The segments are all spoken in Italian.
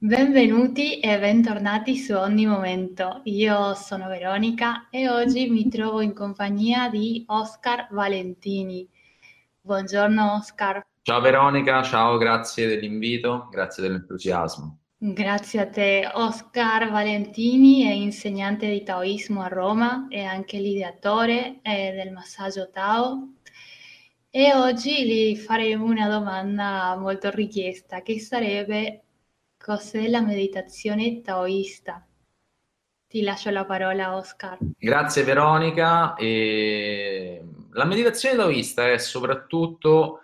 Benvenuti e bentornati su Ogni Momento. Io sono Veronica e oggi mi trovo in compagnia di Oscar Valentini. Buongiorno Oscar. Ciao Veronica, ciao, grazie dell'invito, grazie dell'entusiasmo. Grazie a te. Oscar Valentini è insegnante di Taoismo a Roma e anche l'ideatore del massaggio Tao. E oggi gli faremo una domanda molto richiesta, che sarebbe Cos'è la meditazione taoista? Ti lascio la parola, Oscar. Grazie Veronica. E... La meditazione taoista è soprattutto,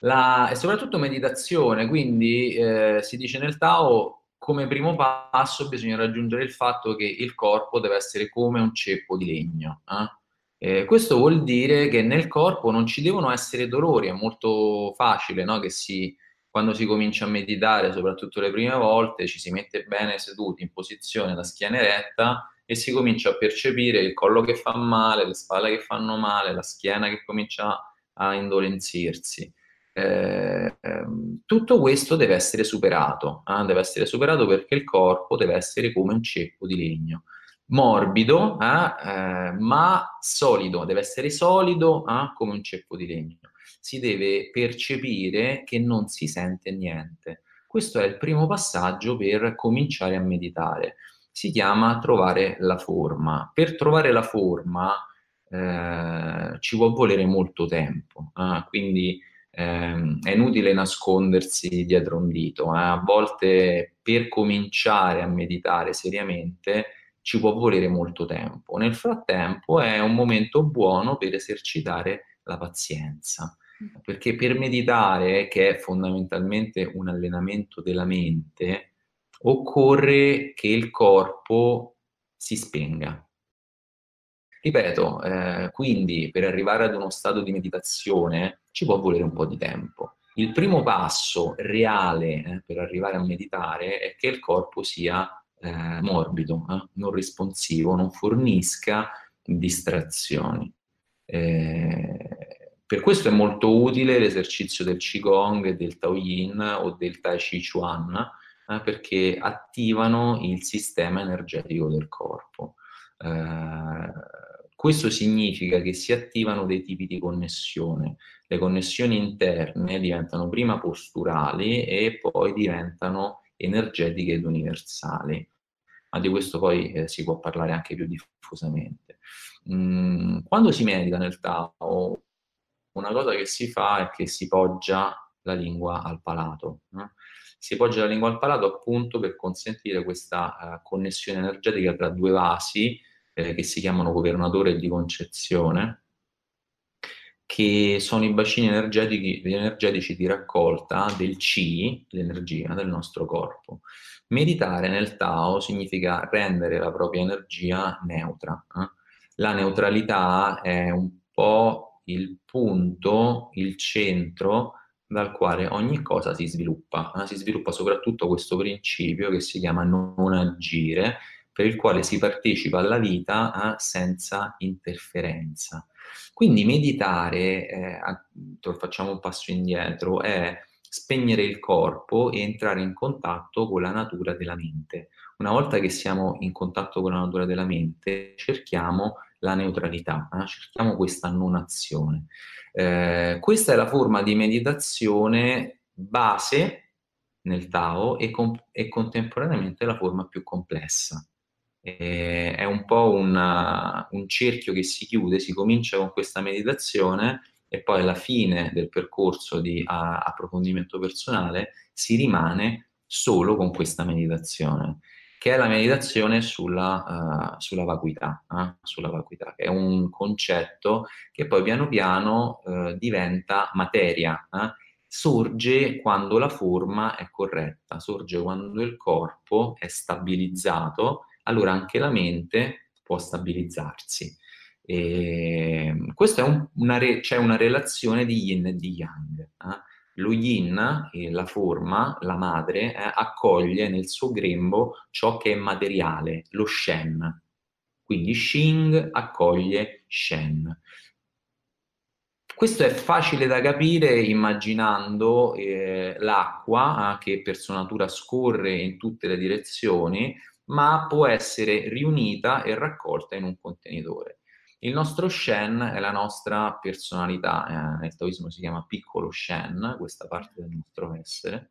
la... è soprattutto meditazione, quindi eh, si dice nel Tao come primo passo bisogna raggiungere il fatto che il corpo deve essere come un ceppo di legno. Eh? Eh, questo vuol dire che nel corpo non ci devono essere dolori, è molto facile no? che si quando si comincia a meditare, soprattutto le prime volte, ci si mette bene seduti in posizione, la schiena eretta e si comincia a percepire il collo che fa male, le spalle che fanno male, la schiena che comincia a indolenzirsi. Eh, ehm, tutto questo deve essere superato, eh? deve essere superato perché il corpo deve essere come un ceppo di legno, morbido eh, eh ma solido, deve essere solido eh, come un ceppo di legno si deve percepire che non si sente niente. Questo è il primo passaggio per cominciare a meditare. Si chiama trovare la forma. Per trovare la forma eh, ci può volere molto tempo, eh? quindi eh, è inutile nascondersi dietro un dito. A volte per cominciare a meditare seriamente ci può volere molto tempo. Nel frattempo è un momento buono per esercitare la pazienza perché per meditare, che è fondamentalmente un allenamento della mente, occorre che il corpo si spenga. Ripeto, eh, quindi per arrivare ad uno stato di meditazione ci può volere un po' di tempo. Il primo passo reale eh, per arrivare a meditare è che il corpo sia eh, morbido, eh, non responsivo, non fornisca distrazioni. Eh, per questo è molto utile l'esercizio del Qigong, del Tao Yin o del Tai Chi Chuan, eh, perché attivano il sistema energetico del corpo. Eh, questo significa che si attivano dei tipi di connessione. Le connessioni interne diventano prima posturali e poi diventano energetiche ed universali. Ma di questo poi eh, si può parlare anche più diffusamente. Mm, quando si medita nel Tao, una cosa che si fa è che si poggia la lingua al palato. No? Si poggia la lingua al palato appunto per consentire questa uh, connessione energetica tra due vasi eh, che si chiamano governatore di concezione, che sono i bacini energetici, energetici di raccolta del Qi, l'energia del nostro corpo. Meditare nel Tao significa rendere la propria energia neutra. Eh? La neutralità è un po' il punto, il centro dal quale ogni cosa si sviluppa. Si sviluppa soprattutto questo principio che si chiama non agire, per il quale si partecipa alla vita eh, senza interferenza. Quindi meditare, eh, facciamo un passo indietro, è spegnere il corpo e entrare in contatto con la natura della mente. Una volta che siamo in contatto con la natura della mente, cerchiamo la neutralità, eh? cerchiamo questa non azione. Eh, questa è la forma di meditazione base nel Tao e, com- e contemporaneamente la forma più complessa. Eh, è un po' una, un cerchio che si chiude, si comincia con questa meditazione e poi alla fine del percorso di a, approfondimento personale si rimane solo con questa meditazione che è la meditazione sulla, uh, sulla, vacuità, eh? sulla, vacuità, che è un concetto che poi piano piano uh, diventa materia, eh? sorge quando la forma è corretta, sorge quando il corpo è stabilizzato, allora anche la mente può stabilizzarsi. E questa è un, una, re, c'è una relazione di yin e di yang. Eh? Lo yin, la forma, la madre, eh, accoglie nel suo grembo ciò che è materiale, lo shen. Quindi Xing accoglie Shen. questo è facile da capire immaginando eh, l'acqua eh, che per sua natura scorre in tutte le direzioni, ma può essere riunita e raccolta in un contenitore. Il nostro Shen è la nostra personalità, eh, nel taoismo si chiama piccolo Shen, questa parte del nostro essere.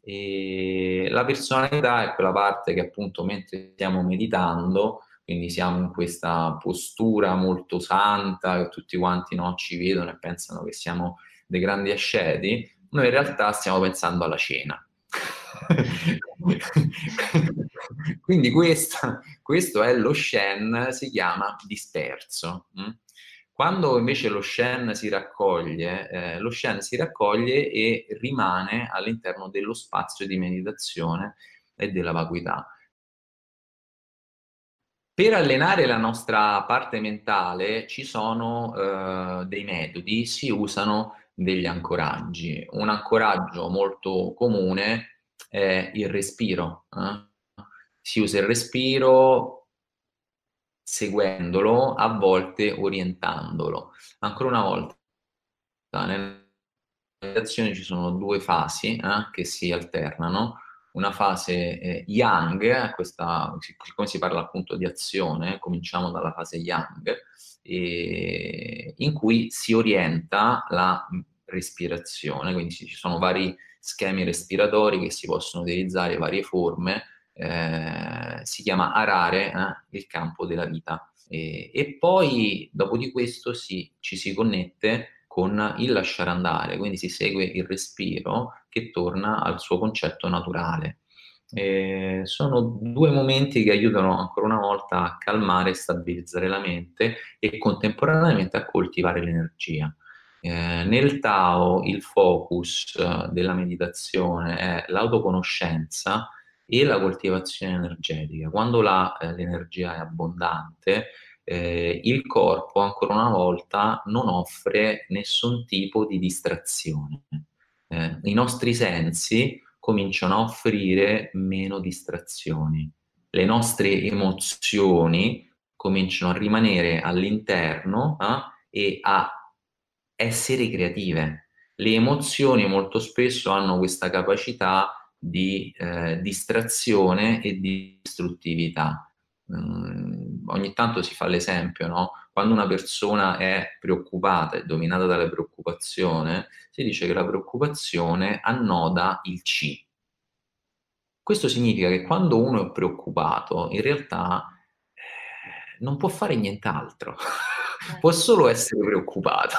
E la personalità è quella parte che appunto mentre stiamo meditando, quindi siamo in questa postura molto santa, che tutti quanti no, ci vedono e pensano che siamo dei grandi asceti, noi in realtà stiamo pensando alla cena. Quindi questa, questo è lo Shen, si chiama disperso. Mm? Quando invece lo Shen si raccoglie, eh, lo Shen si raccoglie e rimane all'interno dello spazio di meditazione e della vacuità. Per allenare la nostra parte mentale ci sono eh, dei metodi, si usano degli ancoraggi. Un ancoraggio molto comune è il respiro. Eh? Si usa il respiro seguendolo, a volte orientandolo. Ancora una volta, nella meditazione ci sono due fasi eh, che si alternano. Una fase eh, yang, questa, siccome si parla appunto di azione, cominciamo dalla fase yang, in cui si orienta la respirazione, quindi ci sono vari schemi respiratori che si possono utilizzare, varie forme, eh, si chiama arare eh, il campo della vita. E, e, poi dopo di questo si, ci si connette con il lasciare andare, quindi si segue il respiro che torna al suo concetto naturale. Eh, sono due momenti che aiutano ancora una volta a calmare e stabilizzare la mente e contemporaneamente a coltivare l'energia. Eh, nel Tao il focus eh, della meditazione è l'autoconoscenza e la coltivazione energetica. Quando la, eh, l'energia è abbondante, eh, il corpo ancora una volta non offre nessun tipo di distrazione. Eh, I nostri sensi cominciano a offrire meno distrazioni. Le nostre emozioni cominciano a rimanere all'interno e a essere creative. Le emozioni molto spesso hanno questa capacità di eh, distrazione e di distruttività. Mm, ogni tanto si fa l'esempio, no? Quando una persona è preoccupata, è dominata dalla preoccupazione, si dice che la preoccupazione annoda il C. Questo significa che quando uno è preoccupato, in realtà eh, non può fare nient'altro. può solo essere preoccupato.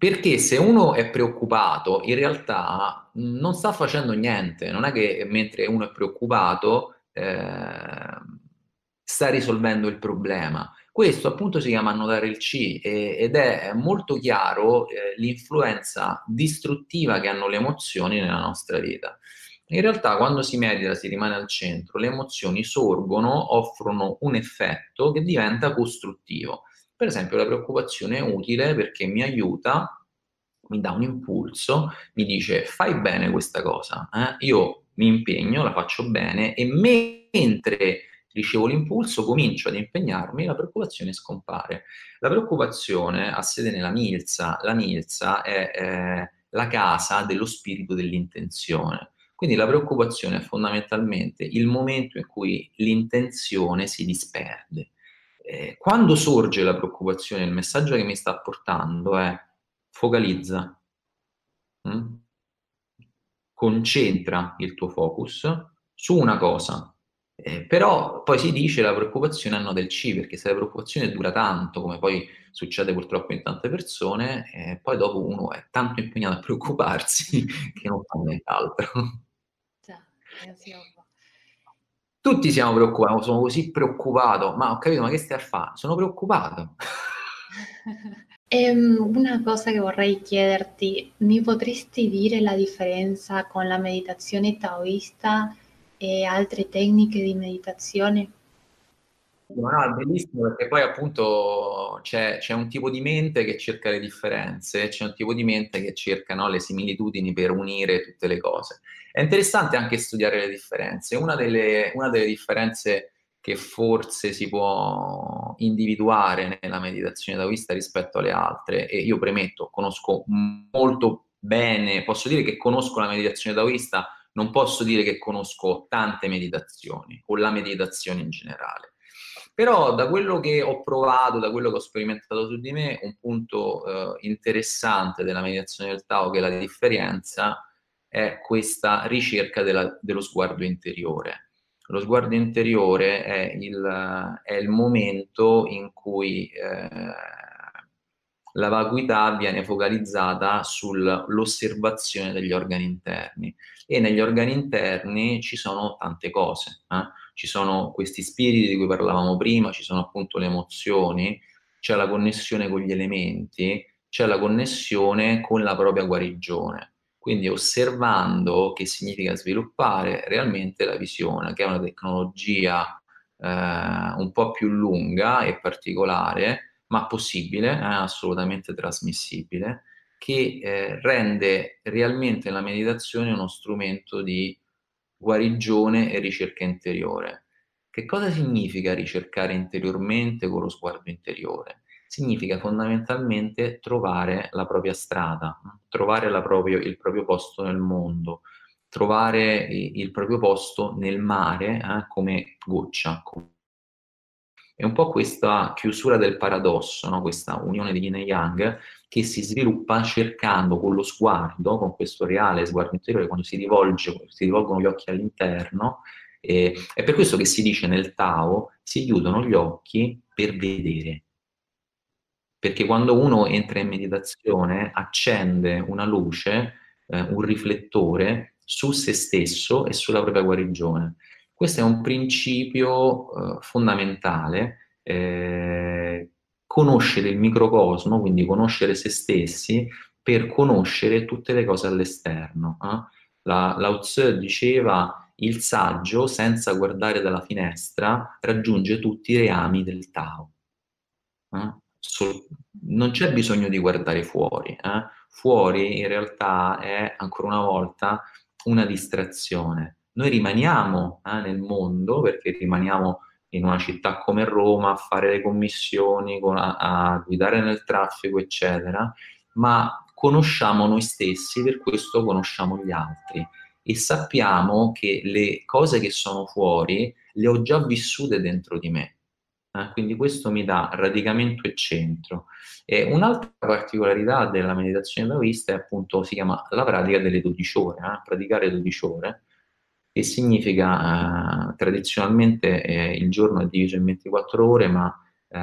Perché se uno è preoccupato, in realtà non sta facendo niente, non è che mentre uno è preoccupato eh, sta risolvendo il problema. Questo appunto si chiama annotare il C ed è molto chiaro eh, l'influenza distruttiva che hanno le emozioni nella nostra vita. In realtà quando si medita, si rimane al centro, le emozioni sorgono, offrono un effetto che diventa costruttivo. Per esempio la preoccupazione è utile perché mi aiuta, mi dà un impulso, mi dice fai bene questa cosa, eh? io mi impegno, la faccio bene e mentre ricevo l'impulso, comincio ad impegnarmi, la preoccupazione scompare. La preoccupazione ha sede nella milza, la milza è eh, la casa dello spirito dell'intenzione. Quindi la preoccupazione è fondamentalmente il momento in cui l'intenzione si disperde eh, quando sorge la preoccupazione, il messaggio che mi sta portando è focalizza, mm? concentra il tuo focus su una cosa. Eh, però poi si dice la preoccupazione hanno del C, perché se la preoccupazione dura tanto, come poi succede purtroppo in tante persone, eh, poi dopo uno è tanto impegnato a preoccuparsi che non fa nient'altro. Già, sì, tutti siamo preoccupati, sono così preoccupato, ma ho capito, ma che stai a fare? Sono preoccupato. Ehm, una cosa che vorrei chiederti, mi potresti dire la differenza con la meditazione taoista e altre tecniche di meditazione? No, è bellissimo perché poi appunto c'è, c'è, un tipo di mente che cerca le differenze, c'è un tipo di mente che cerca no, le similitudini per unire tutte le cose. È interessante anche studiare le differenze. Una delle, una delle differenze che forse si può individuare nella meditazione taoista rispetto alle altre e io premetto, conosco molto bene, posso dire che conosco la meditazione taoista, non posso dire che conosco tante meditazioni o la meditazione in generale. Però da quello che ho provato, da quello che ho sperimentato su di me, un punto eh, interessante della meditazione del Tao, che è la differenza, è questa ricerca della, dello sguardo interiore. Lo sguardo interiore è il, è il momento in cui eh, la vacuità viene focalizzata sull'osservazione degli organi interni e negli organi interni ci sono tante cose. Eh? Ci sono questi spiriti di cui parlavamo prima, ci sono appunto le emozioni, c'è la connessione con gli elementi, c'è la connessione con la propria guarigione. Quindi osservando che significa sviluppare realmente la visione, che è una tecnologia eh, un po' più lunga e particolare, ma possibile, eh, assolutamente trasmissibile, che eh, rende realmente la meditazione uno strumento di guarigione e ricerca interiore. Che cosa significa ricercare interiormente con lo sguardo interiore? Significa fondamentalmente trovare la propria strada, trovare proprio, il proprio posto nel mondo, trovare il proprio posto nel mare eh, come goccia. È un po' questa chiusura del paradosso, no? questa unione di yin e yang, che si sviluppa cercando con lo sguardo, con questo reale sguardo interiore, quando si, rivolge, si rivolgono gli occhi all'interno, eh, è per questo che si dice nel Tao, si chiudono gli occhi per vedere. Perché quando uno entra in meditazione accende una luce, eh, un riflettore su se stesso e sulla propria guarigione. Questo è un principio eh, fondamentale eh, conoscere il microcosmo, quindi conoscere se stessi, per conoscere tutte le cose all'esterno. Eh? La, Lao Tzu diceva il saggio, senza guardare dalla finestra, raggiunge tutti i reami del Tao. Eh? So, non c'è bisogno di guardare fuori. Eh? Fuori in realtà è, ancora una volta, una distrazione. Noi rimaniamo eh, nel mondo perché rimaniamo in una città come Roma a fare le commissioni, a, a guidare nel traffico, eccetera, ma conosciamo noi stessi, per questo conosciamo gli altri e sappiamo che le cose che sono fuori le ho già vissute dentro di me. Eh? Quindi questo mi dà radicamento e centro. E un'altra particolarità della meditazione taoista è appunto, si chiama la pratica delle 12 ore, eh? praticare 12 ore, che significa eh, tradizionalmente eh, il giorno è diviso in 24 ore, ma eh,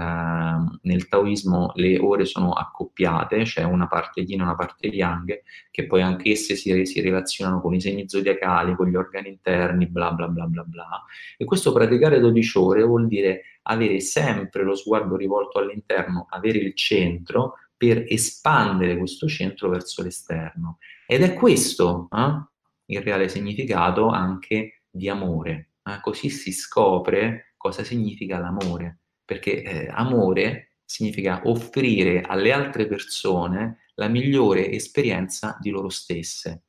nel taoismo le ore sono accoppiate, c'è cioè una parte yin e una parte yang, che poi anch'esse si, si, relazionano con i segni zodiacali, con gli organi interni, bla bla bla bla bla. E questo praticare 12 ore vuol dire avere sempre lo sguardo rivolto all'interno, avere il centro per espandere questo centro verso l'esterno. Ed è questo eh, il reale significato anche di amore. Eh? Così si scopre cosa significa l'amore, perché eh, amore significa offrire alle altre persone la migliore esperienza di loro stesse,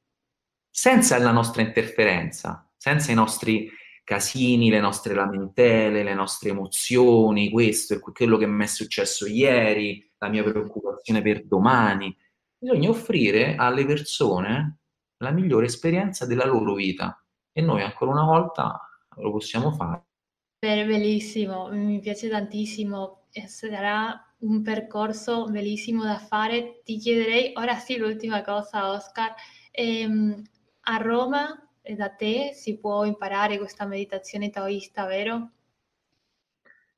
senza la nostra interferenza, senza i nostri casini, le nostre lamentele, le nostre emozioni, questo è quello che mi è successo ieri, la mia preoccupazione per domani. Bisogna offrire alle persone la migliore esperienza della loro vita e noi ancora una volta lo possiamo fare. Bellissimo, mi piace tantissimo, sarà un percorso bellissimo da fare. Ti chiederei ora sì l'ultima cosa, Oscar. Ehm, a Roma da te si può imparare questa meditazione taoista, vero?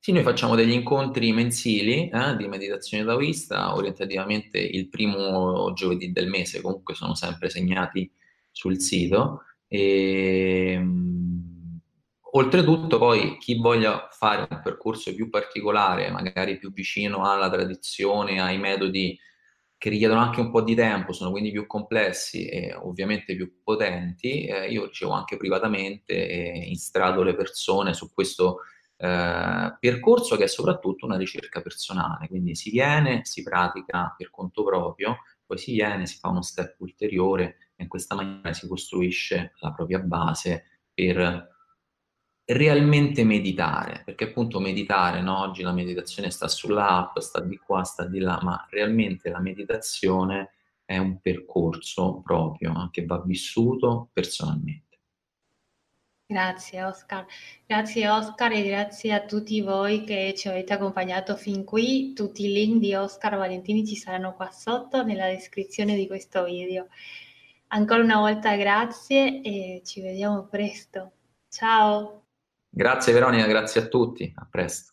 Sì, noi facciamo degli incontri mensili eh, di meditazione taoista, orientativamente il primo giovedì del mese, comunque sono sempre segnati sul sito. E, ehm, oltretutto, poi chi voglia fare un percorso più particolare, magari più vicino alla tradizione, ai metodi che richiedono anche un po' di tempo, sono quindi più complessi e ovviamente più potenti, eh, io ricevo anche privatamente e instrado le persone su questo eh, percorso che è soprattutto una ricerca personale, quindi si viene, si pratica per conto proprio, poi si viene, si fa uno step ulteriore e in questa maniera si costruisce la propria base per realmente meditare, perché appunto meditare, no? oggi la meditazione sta sull'app, sta di qua, sta di là, ma realmente la meditazione è un percorso proprio che va vissuto personalmente. Grazie Oscar, grazie Oscar e grazie a tutti voi che ci avete accompagnato fin qui. Tutti i link di Oscar Valentini ci saranno qua sotto nella descrizione di questo video. Ancora una volta grazie e ci vediamo presto. Ciao! Grazie Veronica, grazie a tutti, a presto.